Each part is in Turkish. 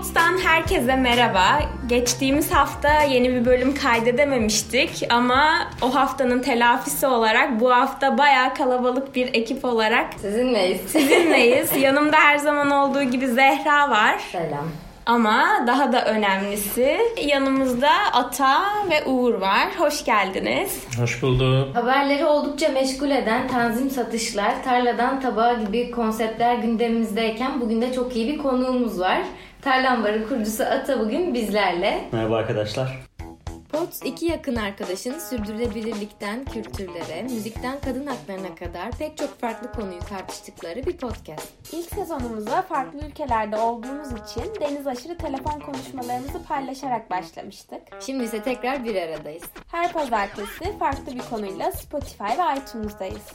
Pots'tan herkese merhaba. Geçtiğimiz hafta yeni bir bölüm kaydedememiştik ama o haftanın telafisi olarak bu hafta bayağı kalabalık bir ekip olarak Sizinleyiz. sizinleyiz. Yanımda her zaman olduğu gibi Zehra var. Selam. Ama daha da önemlisi yanımızda Ata ve Uğur var. Hoş geldiniz. Hoş bulduk. Haberleri oldukça meşgul eden tanzim satışlar, tarladan tabağa gibi konseptler gündemimizdeyken bugün de çok iyi bir konuğumuz var. Tarlambar'ın kurucusu Ata bugün bizlerle. Merhaba arkadaşlar. Pots iki yakın arkadaşın sürdürülebilirlikten kültürlere, müzikten kadın haklarına kadar pek çok farklı konuyu tartıştıkları bir podcast. İlk sezonumuza farklı ülkelerde olduğumuz için deniz aşırı telefon konuşmalarımızı paylaşarak başlamıştık. Şimdi ise tekrar bir aradayız. Her pazartesi farklı bir konuyla Spotify ve iTunes'dayız.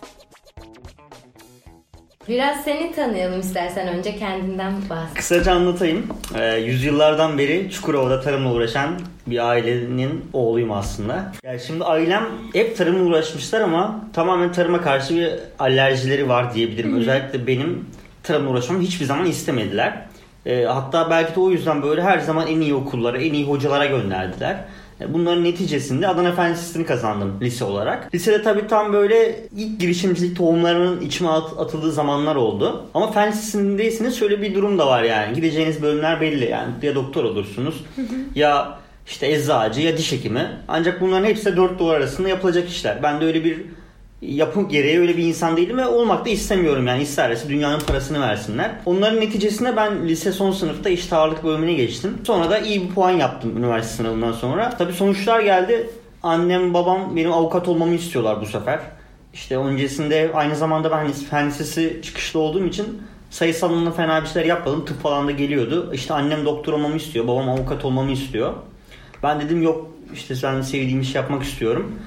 Biraz seni tanıyalım istersen önce kendinden bahset. Kısaca anlatayım. Ee, yüzyıllardan beri Çukurova'da tarımla uğraşan bir ailenin oğluyum aslında. Yani şimdi ailem hep tarımla uğraşmışlar ama tamamen tarıma karşı bir alerjileri var diyebilirim. Özellikle benim tarımla uğraşmamı hiçbir zaman istemediler. Ee, hatta belki de o yüzden böyle her zaman en iyi okullara, en iyi hocalara gönderdiler. E, Bunların neticesinde Adana Fen Lisesi'ni kazandım lise olarak. Lisede tabii tam böyle ilk girişimcilik tohumlarının içime at- atıldığı zamanlar oldu. Ama Fen Lisesi'ndeyseniz şöyle bir durum da var yani. Gideceğiniz bölümler belli yani. Ya doktor olursunuz ya işte eczacı ya diş hekimi. Ancak bunların hepsi de 4 duvar arasında yapılacak işler. Ben de öyle bir yapım gereği öyle bir insan değilim ve olmak da istemiyorum yani isterse dünyanın parasını versinler. Onların neticesinde ben lise son sınıfta eşit ağırlık bölümüne geçtim. Sonra da iyi bir puan yaptım üniversite sınavından sonra. Tabii sonuçlar geldi. Annem babam benim avukat olmamı istiyorlar bu sefer. İşte öncesinde aynı zamanda ben fen lisesi çıkışlı olduğum için sayısal alanında fena bir şeyler yapmadım. Tıp falan da geliyordu. İşte annem doktor olmamı istiyor. Babam avukat olmamı istiyor. Ben dedim yok işte ben sevdiğim iş yapmak istiyorum.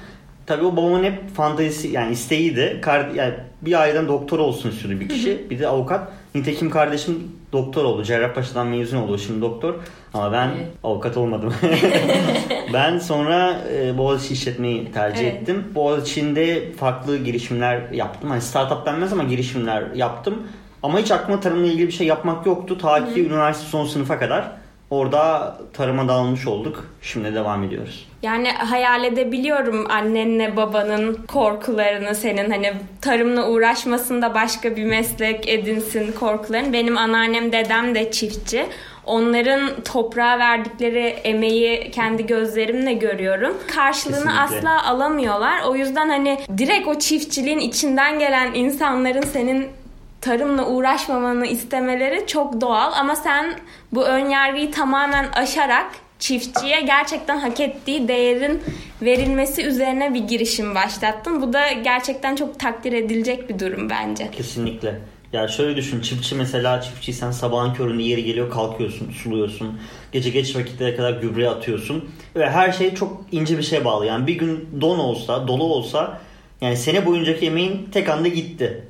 Tabii o babamın hep fantezisi yani isteğiydi. Kar, yani bir aileden doktor olsun istiyordu bir kişi. Bir de avukat. Nitekim kardeşim doktor oldu. Cerrahpaşa'dan mezun oldu şimdi doktor. Ama ben Evet. avukat olmadım. ben sonra e, Boğaziçi işletmeyi tercih Evet. ettim. Boğaziçi'nde farklı girişimler yaptım. Hani startup denmez ama girişimler yaptım. Ama hiç aklıma tarımla ilgili bir şey yapmak yoktu. Ta ki üniversite son sınıfa kadar. Orada tarıma dağılmış olduk. Şimdi devam ediyoruz. Yani hayal edebiliyorum annenle babanın korkularını senin hani tarımla uğraşmasında başka bir meslek edinsin korkularını. Benim anneannem dedem de çiftçi. Onların toprağa verdikleri emeği kendi gözlerimle görüyorum. Karşılığını Kesinlikle. asla alamıyorlar. O yüzden hani direkt o çiftçiliğin içinden gelen insanların senin tarımla uğraşmamanı istemeleri çok doğal ama sen bu ön yargıyı tamamen aşarak çiftçiye gerçekten hak ettiği değerin verilmesi üzerine bir girişim başlattın. Bu da gerçekten çok takdir edilecek bir durum bence. Kesinlikle. Ya şöyle düşün çiftçi mesela çiftçiysen sabahın köründe yeri geliyor kalkıyorsun suluyorsun. Gece geç vakitlere kadar gübre atıyorsun. Ve her şey çok ince bir şeye bağlı. Yani bir gün don olsa dolu olsa yani sene boyuncaki emeğin tek anda gitti.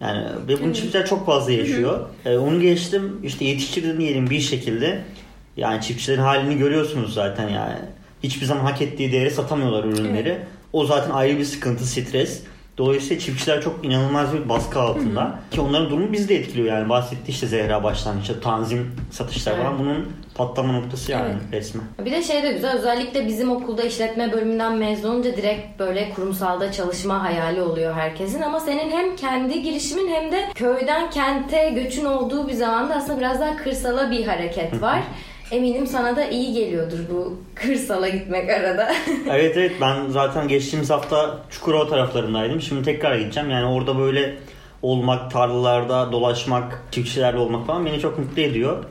Yani ve bunu çiftçiler çok fazla yaşıyor. Ee, onu geçtim işte yetiştirdin diyelim bir şekilde. Yani çiftçilerin halini görüyorsunuz zaten yani. Hiçbir zaman hak ettiği değeri satamıyorlar ürünleri. O zaten ayrı bir sıkıntı, stres. Dolayısıyla çiftçiler çok inanılmaz bir baskı altında. Ki onların durumu bizi de etkiliyor yani. Bahsetti işte Zehra başlangıçta tanzim satışlar falan. Bunun patlama noktası yani resmen. Bir de şey de güzel özellikle bizim okulda işletme bölümünden mezun olunca direkt böyle kurumsalda çalışma hayali oluyor herkesin ama senin hem kendi girişimin hem de köyden kente göçün olduğu bir zamanda aslında biraz daha kırsala bir hareket var. Eminim sana da iyi geliyordur bu kırsala gitmek arada. evet evet ben zaten geçtiğimiz hafta Çukurova taraflarındaydım. Şimdi tekrar gideceğim. Yani orada böyle olmak, tarlalarda dolaşmak, çiftçilerle olmak falan beni çok mutlu ediyor.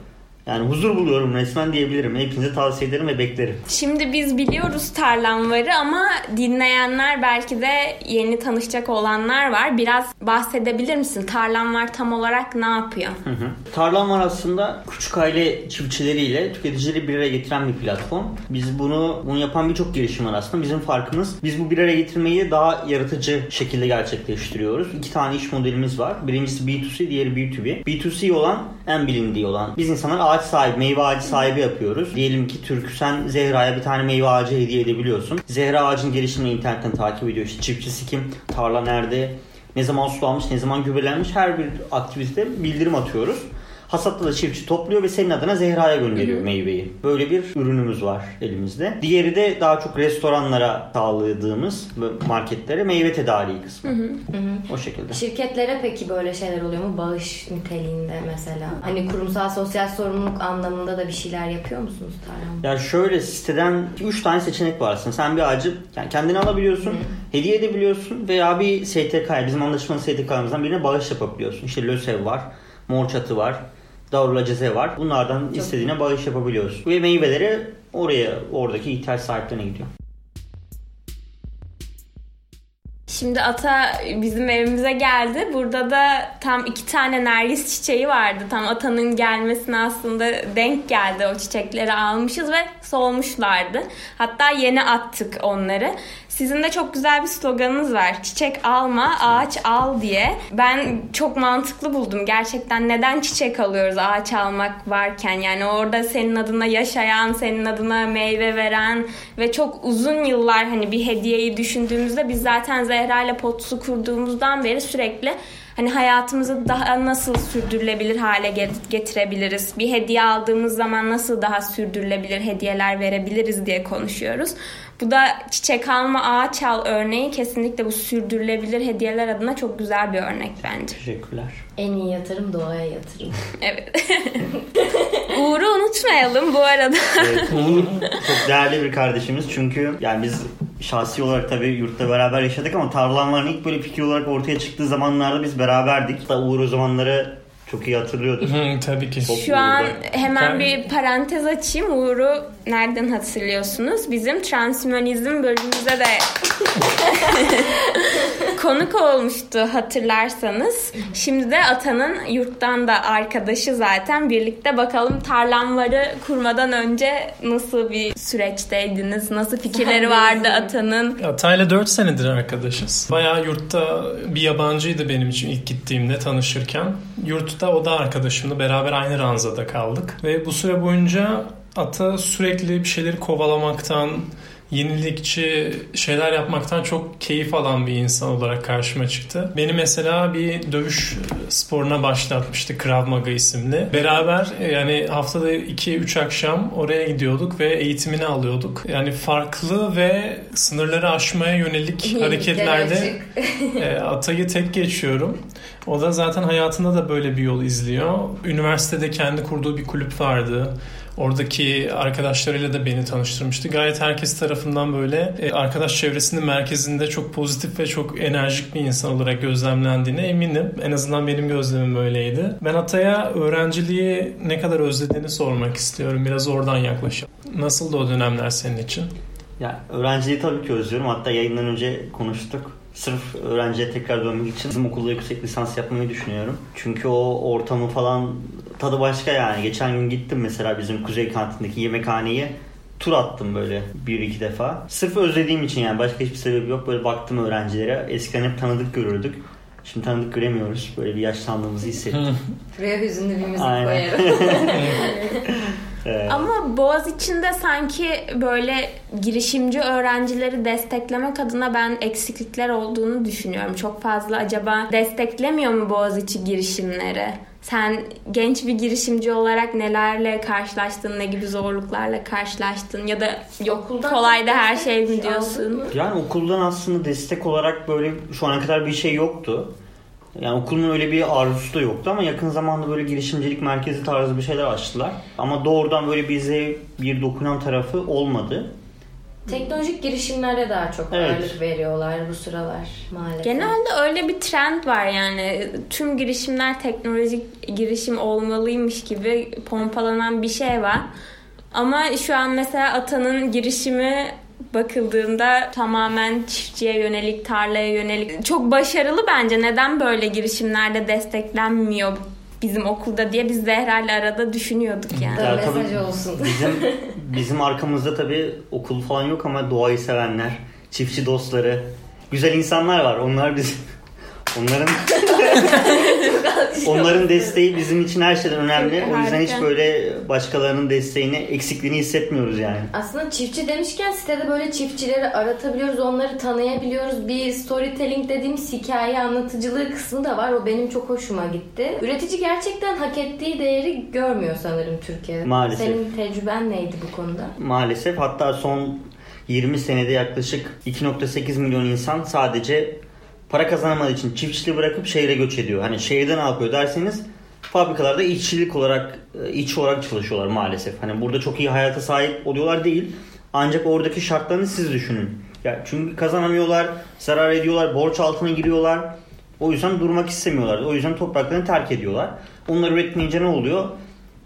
Yani huzur buluyorum resmen diyebilirim. Hepinize tavsiye ederim ve beklerim. Şimdi biz biliyoruz tarlamvarı ama dinleyenler belki de yeni tanışacak olanlar var. Biraz bahsedebilir misin? Tarlamvar tam olarak ne yapıyor? Hı hı. Tarlam var aslında küçük aile çiftçileriyle tüketicileri bir araya getiren bir platform. Biz bunu bunu yapan birçok girişim var aslında. Bizim farkımız biz bu bir araya getirmeyi daha yaratıcı şekilde gerçekleştiriyoruz. İki tane iş modelimiz var. Birincisi B2C, diğeri B2B. B2C olan en bilindiği olan. Biz insanlar ağaç sahibi, meyve ağacı sahibi yapıyoruz. Diyelim ki Türk sen Zehra'ya bir tane meyve ağacı hediye edebiliyorsun. Zehra ağacın gelişimini internetten takip ediyor. İşte çiftçisi kim, tarla nerede, ne zaman sulanmış, ne zaman gübrelenmiş her bir aktivite bildirim atıyoruz. Hasatta da çiftçi topluyor ve senin adına Zehra'ya gönderiyor meyveyi. Böyle bir ürünümüz var elimizde. Diğeri de daha çok restoranlara sağladığımız marketlere meyve tedariği kısmı. O şekilde. Şirketlere peki böyle şeyler oluyor mu? Bağış niteliğinde mesela. Hani kurumsal sosyal sorumluluk anlamında da bir şeyler yapıyor musunuz Tarhan? Ya şöyle siteden 3 tane seçenek var aslında. Sen bir ağacı yani kendine alabiliyorsun, hediye edebiliyorsun veya bir STK, bizim anlaşmalı STK'mızdan birine bağış yapabiliyorsun. İşte LÖSEV var, Mor Çatı var, Darul Aceze var. Bunlardan istediğine bağış yapabiliyorsun. Ve meyveleri oraya, oradaki ihtiyaç sahiplerine gidiyor. Şimdi ata bizim evimize geldi. Burada da tam iki tane nergis çiçeği vardı. Tam atanın gelmesine aslında denk geldi. O çiçekleri almışız ve solmuşlardı. Hatta yeni attık onları. Sizin de çok güzel bir sloganınız var. Çiçek alma, ağaç al diye. Ben çok mantıklı buldum. Gerçekten neden çiçek alıyoruz ağaç almak varken? Yani orada senin adına yaşayan, senin adına meyve veren ve çok uzun yıllar hani bir hediyeyi düşündüğümüzde biz zaten Zehra ile Pots'u kurduğumuzdan beri sürekli hani hayatımızı daha nasıl sürdürülebilir hale getirebiliriz? Bir hediye aldığımız zaman nasıl daha sürdürülebilir hediyeler verebiliriz diye konuşuyoruz. Bu da çiçek alma ağaç al örneği kesinlikle bu sürdürülebilir hediyeler adına çok güzel bir örnek bence. Teşekkürler. En iyi yatırım doğaya yatırım. evet. Uğur'u unutmayalım bu arada. evet, Uğur çok değerli bir kardeşimiz çünkü yani biz şahsi olarak tabii yurtta beraber yaşadık ama tarlanların ilk böyle fikir olarak ortaya çıktığı zamanlarda biz beraberdik. Hatta Uğur o zamanları çok iyi hatırlıyordur. Hı, tabii ki. Şu an hemen bir parantez açayım. Uğur'u nereden hatırlıyorsunuz? Bizim transhumanizm bölümümüze de konuk olmuştu hatırlarsanız. Şimdi de Atan'ın yurttan da arkadaşı zaten. Birlikte bakalım tarlamları kurmadan önce nasıl bir süreçteydiniz? Nasıl fikirleri vardı Atan'ın? Atay'la 4 senedir arkadaşız. Bayağı yurtta bir yabancıydı benim için ilk gittiğimde tanışırken. Yurtta o da arkadaşımla beraber aynı ranzada kaldık. Ve bu süre boyunca Ata sürekli bir şeyleri kovalamaktan, yenilikçi şeyler yapmaktan çok keyif alan bir insan olarak karşıma çıktı. Beni mesela bir dövüş sporuna başlatmıştı Krav Maga isimli. Beraber yani haftada 2-3 akşam oraya gidiyorduk ve eğitimini alıyorduk. Yani farklı ve sınırları aşmaya yönelik hareketlerde e, Atay'ı tek geçiyorum. O da zaten hayatında da böyle bir yol izliyor. Üniversitede kendi kurduğu bir kulüp vardı. Oradaki arkadaşlarıyla da beni tanıştırmıştı. Gayet herkes tarafından böyle e, arkadaş çevresinin merkezinde çok pozitif ve çok enerjik bir insan olarak gözlemlendiğine eminim. En azından benim gözlemim öyleydi. Ben Atay'a öğrenciliği ne kadar özlediğini sormak istiyorum. Biraz oradan yaklaşalım. Nasıl da o dönemler senin için? Ya öğrenciliği tabii ki özlüyorum. Hatta yayından önce konuştuk. Sırf öğrenciye tekrar dönmek için bizim okulda yüksek lisans yapmayı düşünüyorum. Çünkü o ortamı falan tadı başka yani. Geçen gün gittim mesela bizim Kuzey Kantin'deki yemekhaneye tur attım böyle bir iki defa. Sırf özlediğim için yani başka hiçbir sebep yok. Böyle baktım öğrencilere. Eskiden hep tanıdık görürdük. Şimdi tanıdık göremiyoruz. Böyle bir yaşlandığımızı hissettim. Buraya hüzünlü bir müzik Aynen. koyarım. Evet. Ama Boğaz içinde sanki böyle girişimci öğrencileri desteklemek adına ben eksiklikler olduğunu düşünüyorum. Çok fazla acaba desteklemiyor mu Boğaziçi girişimleri? Sen genç bir girişimci olarak nelerle karşılaştın, ne gibi zorluklarla karşılaştın ya da yok Okuldan kolay da her şey mi diyorsun? Yani okuldan aslında destek olarak böyle şu ana kadar bir şey yoktu. Yani okulun öyle bir arzusu da yoktu ama yakın zamanda böyle girişimcilik merkezi tarzı bir şeyler açtılar. Ama doğrudan böyle bize bir dokunan tarafı olmadı. Teknolojik girişimlere daha çok evet. ağırlık veriyorlar bu sıralar maalesef. Genelde öyle bir trend var yani. Tüm girişimler teknolojik girişim olmalıymış gibi pompalanan bir şey var. Ama şu an mesela Atan'ın girişimi bakıldığında tamamen çiftçiye yönelik, tarlaya yönelik. Çok başarılı bence. Neden böyle girişimlerde desteklenmiyor bizim okulda diye biz Zehra ile arada düşünüyorduk yani. Ya, mesaj olsun. Bizim, bizim arkamızda tabii okul falan yok ama doğayı sevenler, çiftçi dostları, güzel insanlar var. Onlar biz Onların onların desteği bizim için her şeyden önemli. Çok O yüzden hiç harika. böyle başkalarının desteğini, eksikliğini hissetmiyoruz yani. Aslında çiftçi demişken sitede böyle çiftçileri aratabiliyoruz, onları tanıyabiliyoruz. Bir storytelling dediğimiz hikaye anlatıcılığı kısmı da var. O benim çok hoşuma gitti. Üretici gerçekten hak ettiği değeri görmüyor sanırım Türkiye'de. Maalesef. Senin tecrüben neydi bu konuda? Maalesef hatta son 20 senede yaklaşık 2.8 milyon insan sadece para kazanamadığı için çiftçiliği bırakıp şehre göç ediyor. Hani şehirde ne yapıyor derseniz fabrikalarda işçilik olarak e, işçi olarak çalışıyorlar maalesef. Hani burada çok iyi hayata sahip oluyorlar değil. Ancak oradaki şartlarını siz düşünün. Ya çünkü kazanamıyorlar, zarar ediyorlar, borç altına giriyorlar. O yüzden durmak istemiyorlar. O yüzden topraklarını terk ediyorlar. Onlar üretmeyince ne oluyor?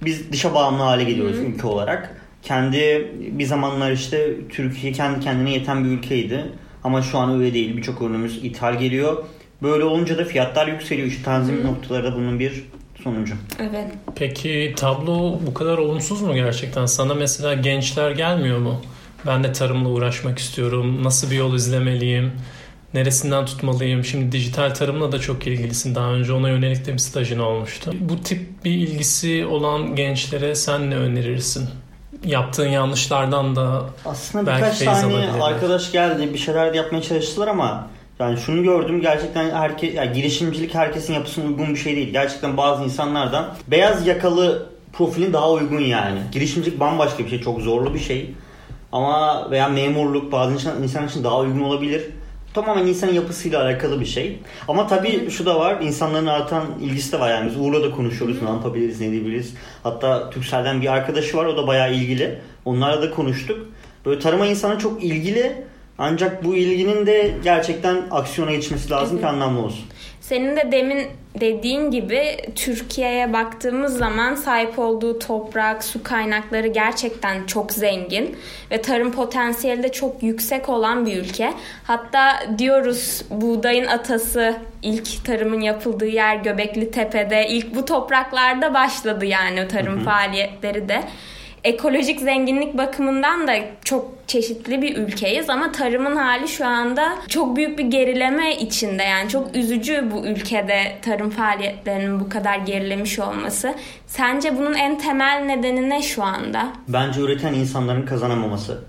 Biz dışa bağımlı hale geliyoruz ülke olarak. Kendi bir zamanlar işte Türkiye kendi kendine yeten bir ülkeydi. Ama şu an öyle değil. Birçok ürünümüz ithal geliyor. Böyle olunca da fiyatlar yükseliyor. İşte tanzim noktaları da bunun bir sonucu. Evet. Peki tablo bu kadar olumsuz mu gerçekten? Sana mesela gençler gelmiyor mu? Ben de tarımla uğraşmak istiyorum. Nasıl bir yol izlemeliyim? Neresinden tutmalıyım? Şimdi dijital tarımla da çok ilgilisin. Daha önce ona yönelik de bir stajın olmuştu. Bu tip bir ilgisi olan gençlere sen ne önerirsin? Yaptığın yanlışlardan da Aslında Belki birkaç tane alabilirler. arkadaş geldi. Bir şeyler de yapmaya çalıştılar ama yani şunu gördüm gerçekten herke, yani girişimcilik herkesin yapısına uygun bir şey değil. Gerçekten bazı insanlardan beyaz yakalı profilin daha uygun yani. Girişimcilik bambaşka bir şey. Çok zorlu bir şey. Ama veya memurluk bazı insan, insan için daha uygun olabilir. Tamamen insanın yapısıyla alakalı bir şey. Ama tabii şu da var. insanların artan ilgisi de var. Yani biz Uğur'la da konuşuyoruz. Ne yapabiliriz, ne edebiliriz. Hatta Türkcell'den bir arkadaşı var. O da bayağı ilgili. Onlarla da konuştuk. Böyle tarıma insanı çok ilgili. Ancak bu ilginin de gerçekten aksiyona geçmesi lazım ki anlamlı olsun. Senin de demin dediğin gibi Türkiye'ye baktığımız zaman sahip olduğu toprak, su kaynakları gerçekten çok zengin ve tarım potansiyeli de çok yüksek olan bir ülke. Hatta diyoruz buğdayın atası ilk tarımın yapıldığı yer Göbekli Tepe'de. ilk bu topraklarda başladı yani tarım faaliyetleri de ekolojik zenginlik bakımından da çok çeşitli bir ülkeyiz ama tarımın hali şu anda çok büyük bir gerileme içinde yani çok üzücü bu ülkede tarım faaliyetlerinin bu kadar gerilemiş olması. Sence bunun en temel nedeni ne şu anda? Bence üreten insanların kazanamaması.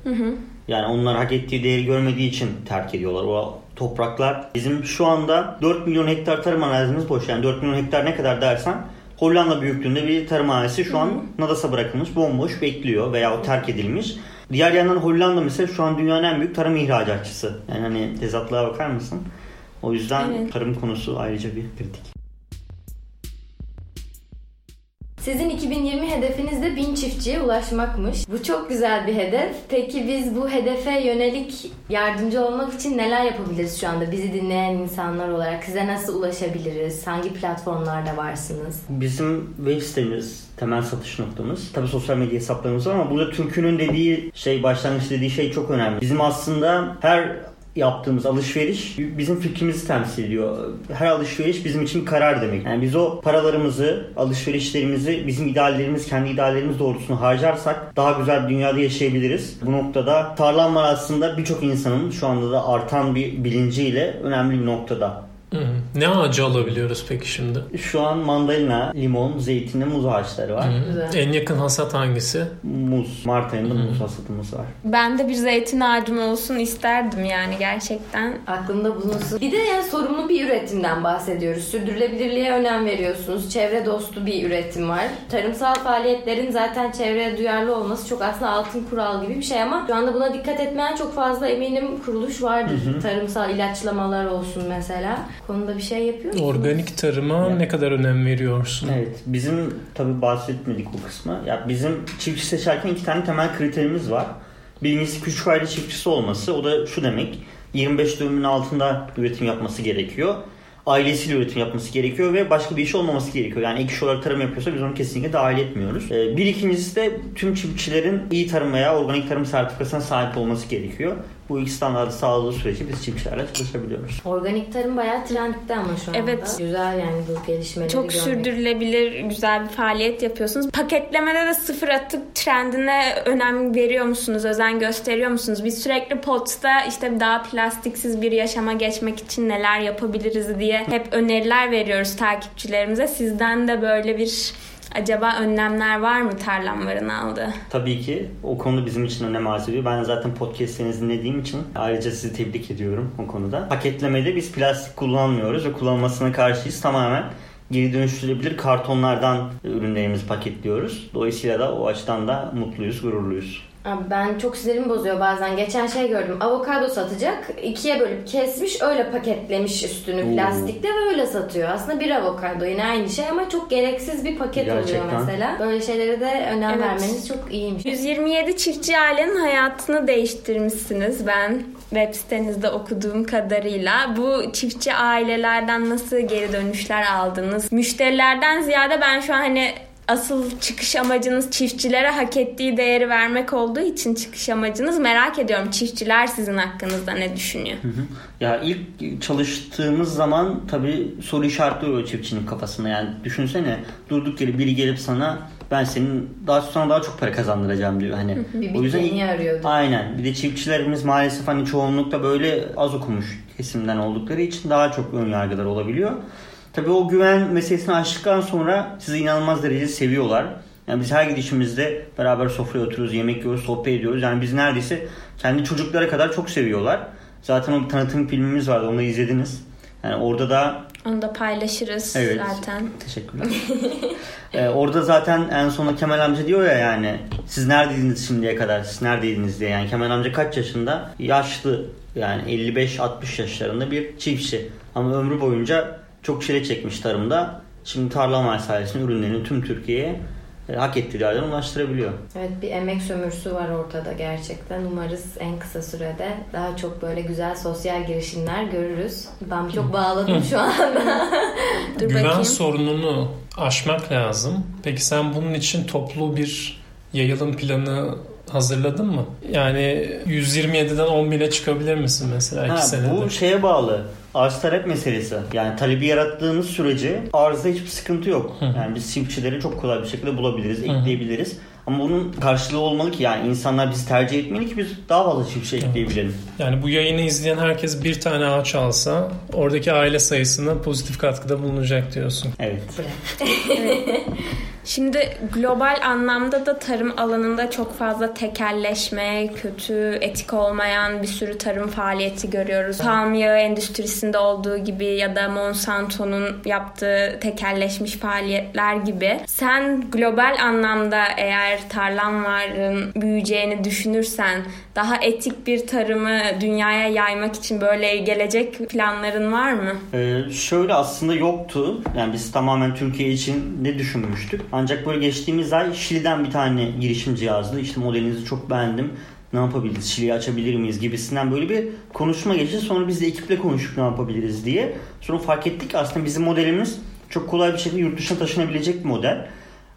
Yani onlar hak ettiği değeri görmediği için terk ediyorlar. O topraklar bizim şu anda 4 milyon hektar tarım arazimiz boş. Yani 4 milyon hektar ne kadar dersen Hollanda büyüklüğünde bir tarım arazisi şu an Nadas'a bırakılmış, bomboş bekliyor veya o terk edilmiş. Diğer yandan Hollanda mesela şu an dünyanın en büyük tarım ihracatçısı. Yani hani tezatlığa bakar mısın? O yüzden Evet. tarım konusu ayrıca bir kritik. Sizin 2020 hedefiniz de 1000 çiftçiye ulaşmakmış. Bu çok güzel bir hedef. Peki biz bu hedefe yönelik yardımcı olmak için neler yapabiliriz şu anda? Bizi dinleyen insanlar olarak size nasıl ulaşabiliriz? Hangi platformlarda varsınız? Bizim web sitemiz temel satış noktamız. Tabii sosyal medya hesaplarımız var ama burada Türk'ünün dediği şey, başlangıç dediği şey çok önemli. Bizim aslında her yaptığımız alışveriş bizim fikrimizi temsil ediyor. Her alışveriş bizim için karar demek. Yani biz o paralarımızı, alışverişlerimizi bizim ideallerimiz, kendi ideallerimiz doğrultusunda harcarsak daha güzel bir dünyada yaşayabiliriz. Bu noktada tarlam var aslında birçok insanın şu anda da artan bir bilinciyle önemli bir noktada. Hı. ne ağacı alabiliyoruz peki şimdi? Şu an mandalina, limon, zeytinli muz ağaçları var. Hı. Güzel. En yakın hasat hangisi? Muz. Mart ayında muz hasatımız var. Ben de bir zeytin ağacım olsun isterdim yani gerçekten. Aklında bulunsun. Bir de yani sorumlu bir üretimden bahsediyoruz. Sürdürülebilirliğe önem veriyorsunuz. Çevre dostu bir üretim var. Tarımsal faaliyetlerin zaten çevreye duyarlı olması çok aslında altın kural gibi bir şey ama şu anda buna dikkat etmeyen çok fazla eminim kuruluş vardır. Tarımsal ilaçlamalar olsun mesela. Konuda bir şey yapıyor musunuz? Organik tarıma ne kadar önem veriyorsun? Evet. Bizim tabi bahsetmedik o kısmı. Ya bizim çiftçi seçerken iki tane temel kriterimiz var. Birincisi küçük aile çiftçisi olması. O da şu demek. 25 dönümün altında üretim yapması gerekiyor. Ailesiyle üretim yapması gerekiyor ve başka bir iş olmaması gerekiyor. Yani ek iş olarak tarım yapıyorsa biz onu kesinlikle dahil etmiyoruz. Ee, Bir ikincisi de tüm çiftçilerin iyi tarım veya organik tarım sertifikasına sahip olması gerekiyor. Bu iki standartı sağladığı sürece biz çiftçilerle çalışabiliyoruz. Organik tarım bayağı trendde ama şu anda. Evet. Güzel yani bu gelişmeleri Çok görmek. sürdürülebilir, güzel bir faaliyet yapıyorsunuz. Paketlemede de sıfır atık trendine önem veriyor musunuz, özen gösteriyor musunuz? Biz sürekli Pots'ta işte daha plastiksiz bir yaşama geçmek için neler yapabiliriz diye hep öneriler veriyoruz takipçilerimize. Sizden de böyle bir acaba önlemler var mı tarlamların aldığı? Tabii ki o konu bizim için önem arz ediyor. Ben zaten podcastlerinizi dinlediğim için ayrıca sizi tebrik ediyorum o konuda. Paketlemede biz plastik kullanmıyoruz ve kullanılmasına karşıyız. Tamamen geri dönüştürülebilir kartonlardan ürünlerimizi paketliyoruz. Dolayısıyla da o açıdan da mutluyuz, gururluyuz. Abi ben çok sinirimi bozuyor bazen. Geçen şey gördüm. Avokado satacak. ikiye bölüp kesmiş öyle paketlemiş üstünü Oo. plastikte ve öyle satıyor. Aslında bir avokado yine aynı şey ama çok gereksiz bir paket oluyor Gerçekten. mesela. Böyle şeylere de önem Evet. vermeniz çok iyiymiş. 127 çiftçi ailenin hayatını değiştirmişsiniz ben web sitenizde okuduğum kadarıyla. Bu çiftçi ailelerden nasıl geri dönüşler aldınız? Müşterilerden ziyade ben şu an hani asıl çıkış amacınız çiftçilere hak ettiği değeri vermek olduğu için çıkış amacınız merak ediyorum. Çiftçiler sizin hakkınızda ne düşünüyor? Ya ilk çalıştığımız zaman tabii soru işaretleri oluyor çiftçinin kafasında. Yani düşünsene durduk yere biri gelip sana ben senin daha sonra daha çok para kazandıracağım diyor. Hani Bir o yüzden biteni arıyordu. Aynen. Bir de çiftçilerimiz maalesef hani çoğunlukla böyle az okumuş kesimden oldukları için daha çok ön yargılar olabiliyor. Tabii o güven meselesini aştıktan sonra sizi inanılmaz derecede seviyorlar. Yani biz her gidişimizde beraber sofraya oturuyoruz, yemek yiyoruz, sohbet ediyoruz. Yani biz neredeyse kendi çocuklara kadar çok seviyorlar. Zaten o bir tanıtım filmimiz vardı, onu izlediniz. Yani orada da Onu da paylaşırız Evet. zaten. Teşekkürler. Ee, orada zaten en sonunda Kemal amca diyor ya yani siz neredeydiniz şimdiye kadar siz neredeydiniz diye yani Kemal amca kaç yaşında yaşlı yani 55-60 yaşlarında bir çiftçi ama ömrü boyunca çok çile çekmiş tarımda şimdi Tarlaman sayesinde ürünlerini tüm Türkiye'ye e, hak ettiği yerden ulaştırabiliyor. Evet bir emek sömürüsü var ortada gerçekten. Umarız en kısa sürede daha çok böyle güzel sosyal girişimler görürüz. Ben çok bağladım şu anda. Dur Güven bakayım. sorununu aşmak lazım. Peki sen bunun için toplu bir yayılım planı hazırladın mı? Yani 127'den 10 bine çıkabilir misin mesela 2 Ha, senede? bu şeye bağlı. Arz talep meselesi. Yani talebi yarattığımız sürece arzda hiçbir sıkıntı yok. Yani biz çiftçileri çok kolay bir şekilde bulabiliriz, ekleyebiliriz. Ama bunun karşılığı olmalı ki yani insanlar bizi tercih etmeli ki biz daha fazla çiftçi ekleyebilelim. Yani bu yayını izleyen herkes bir tane ağaç alsa oradaki aile sayısına pozitif katkıda bulunacak diyorsun. Evet. Şimdi global anlamda da tarım alanında çok fazla tekelleşme, kötü, etik olmayan bir sürü tarım faaliyeti görüyoruz. Palm yağı endüstrisinde olduğu gibi ya da Monsanto'nun yaptığı tekelleşmiş faaliyetler gibi. Sen global anlamda eğer tarlanların büyüyeceğini düşünürsen daha etik bir tarımı dünyaya yaymak için böyle gelecek planların var mı? Ee, şöyle aslında yoktu. Yani biz tamamen Türkiye için ne düşünmüştük. Ancak böyle geçtiğimiz ay Şili'den bir tane girişimci yazdı. İşte modelinizi çok beğendim. Ne yapabiliriz? Şili'yi açabilir miyiz? Gibisinden böyle bir konuşma geçti. Sonra biz de ekiple konuştuk ne yapabiliriz diye. Sonra fark ettik ki aslında bizim modelimiz çok kolay bir şekilde yurt dışına taşınabilecek bir model.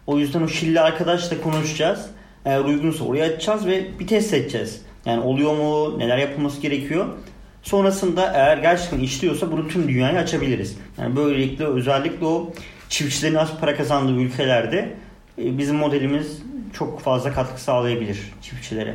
O yüzden o Şili arkadaşla konuşacağız. Eğer uygunsa oraya açacağız ve bir test edeceğiz. Yani oluyor mu? Neler yapılması gerekiyor? Sonrasında eğer gerçekten işliyorsa bunu tüm dünyaya açabiliriz. Yani böylelikle özellikle o çiftçilerin az para kazandığı ülkelerde e, bizim modelimiz çok fazla katkı sağlayabilir çiftçilere.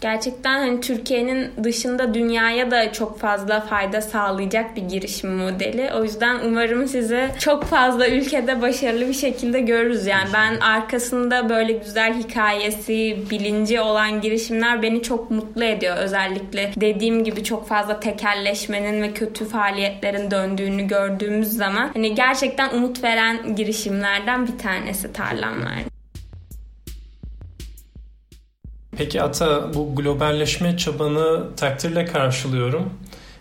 Gerçekten hani Türkiye'nin dışında dünyaya da çok fazla fayda sağlayacak bir girişim modeli. O yüzden umarım sizi çok fazla ülkede başarılı bir şekilde görürüz. Yani ben arkasında böyle güzel hikayesi, bilinci olan girişimler beni çok mutlu ediyor. Özellikle dediğim gibi çok fazla tekelleşmenin ve kötü faaliyetlerin döndüğünü gördüğümüz zaman hani gerçekten umut veren girişimlerden bir tanesi tarlamlar. Peki Ata bu globalleşme çabanı takdirle karşılıyorum.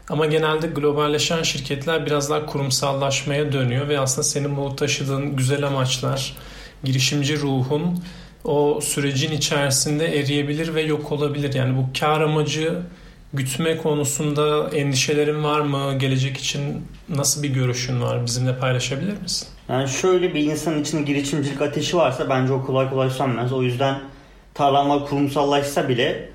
Ama genelde globalleşen şirketler biraz daha kurumsallaşmaya dönüyor ve aslında senin bu taşıdığın güzel amaçlar, girişimci ruhun o sürecin içerisinde eriyebilir ve yok olabilir. Yani bu kar amacı gütme konusunda endişelerin var mı? Gelecek için nasıl bir görüşün var? Bizimle paylaşabilir misin? Yani şöyle bir insanın içinde girişimcilik ateşi varsa bence o kolay kolay sönmez. O yüzden tarlanlar kurumsallaşsa bile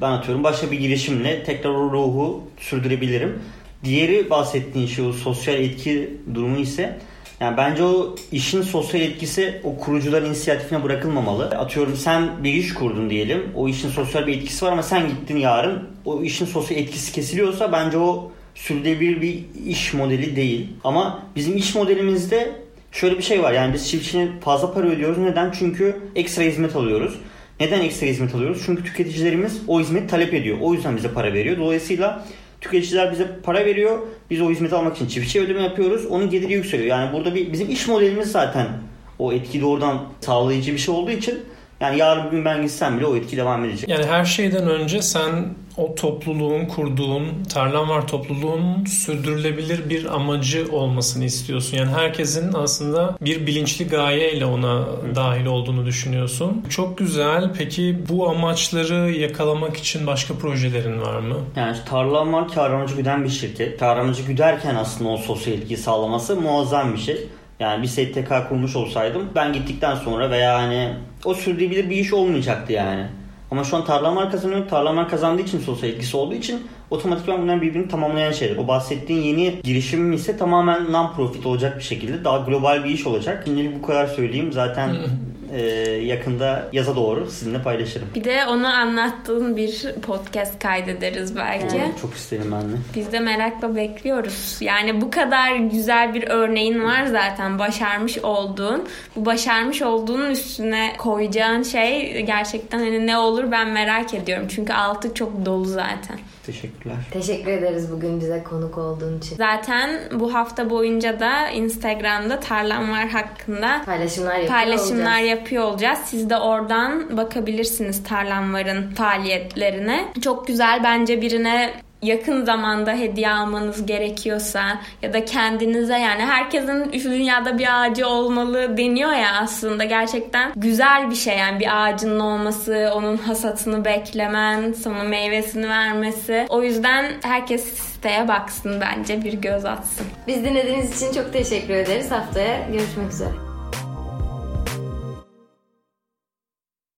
ben atıyorum başka bir girişimle tekrar o ruhu sürdürebilirim. Diğeri bahsettiğin şey o sosyal etki durumu ise yani bence o işin sosyal etkisi o kurucuların inisiyatifine bırakılmamalı. Atıyorum sen bir iş kurdun diyelim. O işin sosyal bir etkisi var ama sen gittin yarın. O işin sosyal etkisi kesiliyorsa bence o sürdürülebilir bir iş modeli değil. Ama bizim iş modelimizde şöyle bir şey var. Yani biz çiftçine fazla para ödüyoruz. Neden? Çünkü ekstra hizmet alıyoruz. Neden ekstra hizmet alıyoruz? Çünkü tüketicilerimiz o hizmeti talep ediyor. O yüzden bize para veriyor. Dolayısıyla tüketiciler bize para veriyor. Biz o hizmeti almak için çiftçiye ödeme yapıyoruz. Onun geliri yükseliyor. Yani burada bir bizim iş modelimiz zaten o etki doğrudan sağlayıcı bir şey olduğu için yani yarın bir gün ben gitsem bile o etki devam edecek. Yani her şeyden önce sen o topluluğun kurduğun, tarlan var topluluğun sürdürülebilir bir amacı olmasını istiyorsun. Yani herkesin aslında bir bilinçli gayeyle ona dahil olduğunu düşünüyorsun. Çok güzel. Peki bu amaçları yakalamak için başka projelerin var mı? Yani tarlam var kar amacı güden bir şirket. Kar amacı güderken aslında o sosyal etkiyi sağlaması muazzam bir şey. Yani bir STK kurmuş olsaydım ben gittikten sonra veya hani o sürdürülebilir bir iş olmayacaktı yani. Ama şu an tarlamar kazanıyor. Tarlamar kazandığı için sosyal etkisi olduğu için otomatikman bunlar birbirini tamamlayan şeyler. O bahsettiğin yeni girişimim ise tamamen non-profit olacak bir şekilde daha global bir iş olacak. Şimdilik bu kadar söyleyeyim. Zaten e, yakında yaza doğru sizinle paylaşırım. Bir de onu anlattığın bir podcast kaydederiz belki. Yani çok isterim ben de. Biz de merakla bekliyoruz. Yani bu kadar güzel bir örneğin var zaten başarmış olduğun. Bu başarmış olduğunun üstüne koyacağın şey gerçekten hani ne olur ben merak ediyorum. Çünkü altı çok dolu zaten. Teşekkürler. Teşekkür ederiz bugün bize konuk olduğun için. Zaten bu hafta boyunca da Instagram'da Tarlam Var hakkında Paylaşımlar yapıyor paylaşımlar olacağız. yapıyor olacağız. Siz de oradan bakabilirsiniz Tarlam Var'ın faaliyetlerine. Çok güzel bence birine yakın zamanda hediye almanız gerekiyorsa ya da kendinize yani herkesin şu dünyada bir ağacı olmalı deniyor ya aslında gerçekten güzel bir şey yani bir ağacının olması, onun hasatını beklemen, sana meyvesini vermesi. O yüzden herkes siteye baksın bence bir göz atsın. Biz dinlediğiniz için çok teşekkür ederiz. Haftaya görüşmek üzere.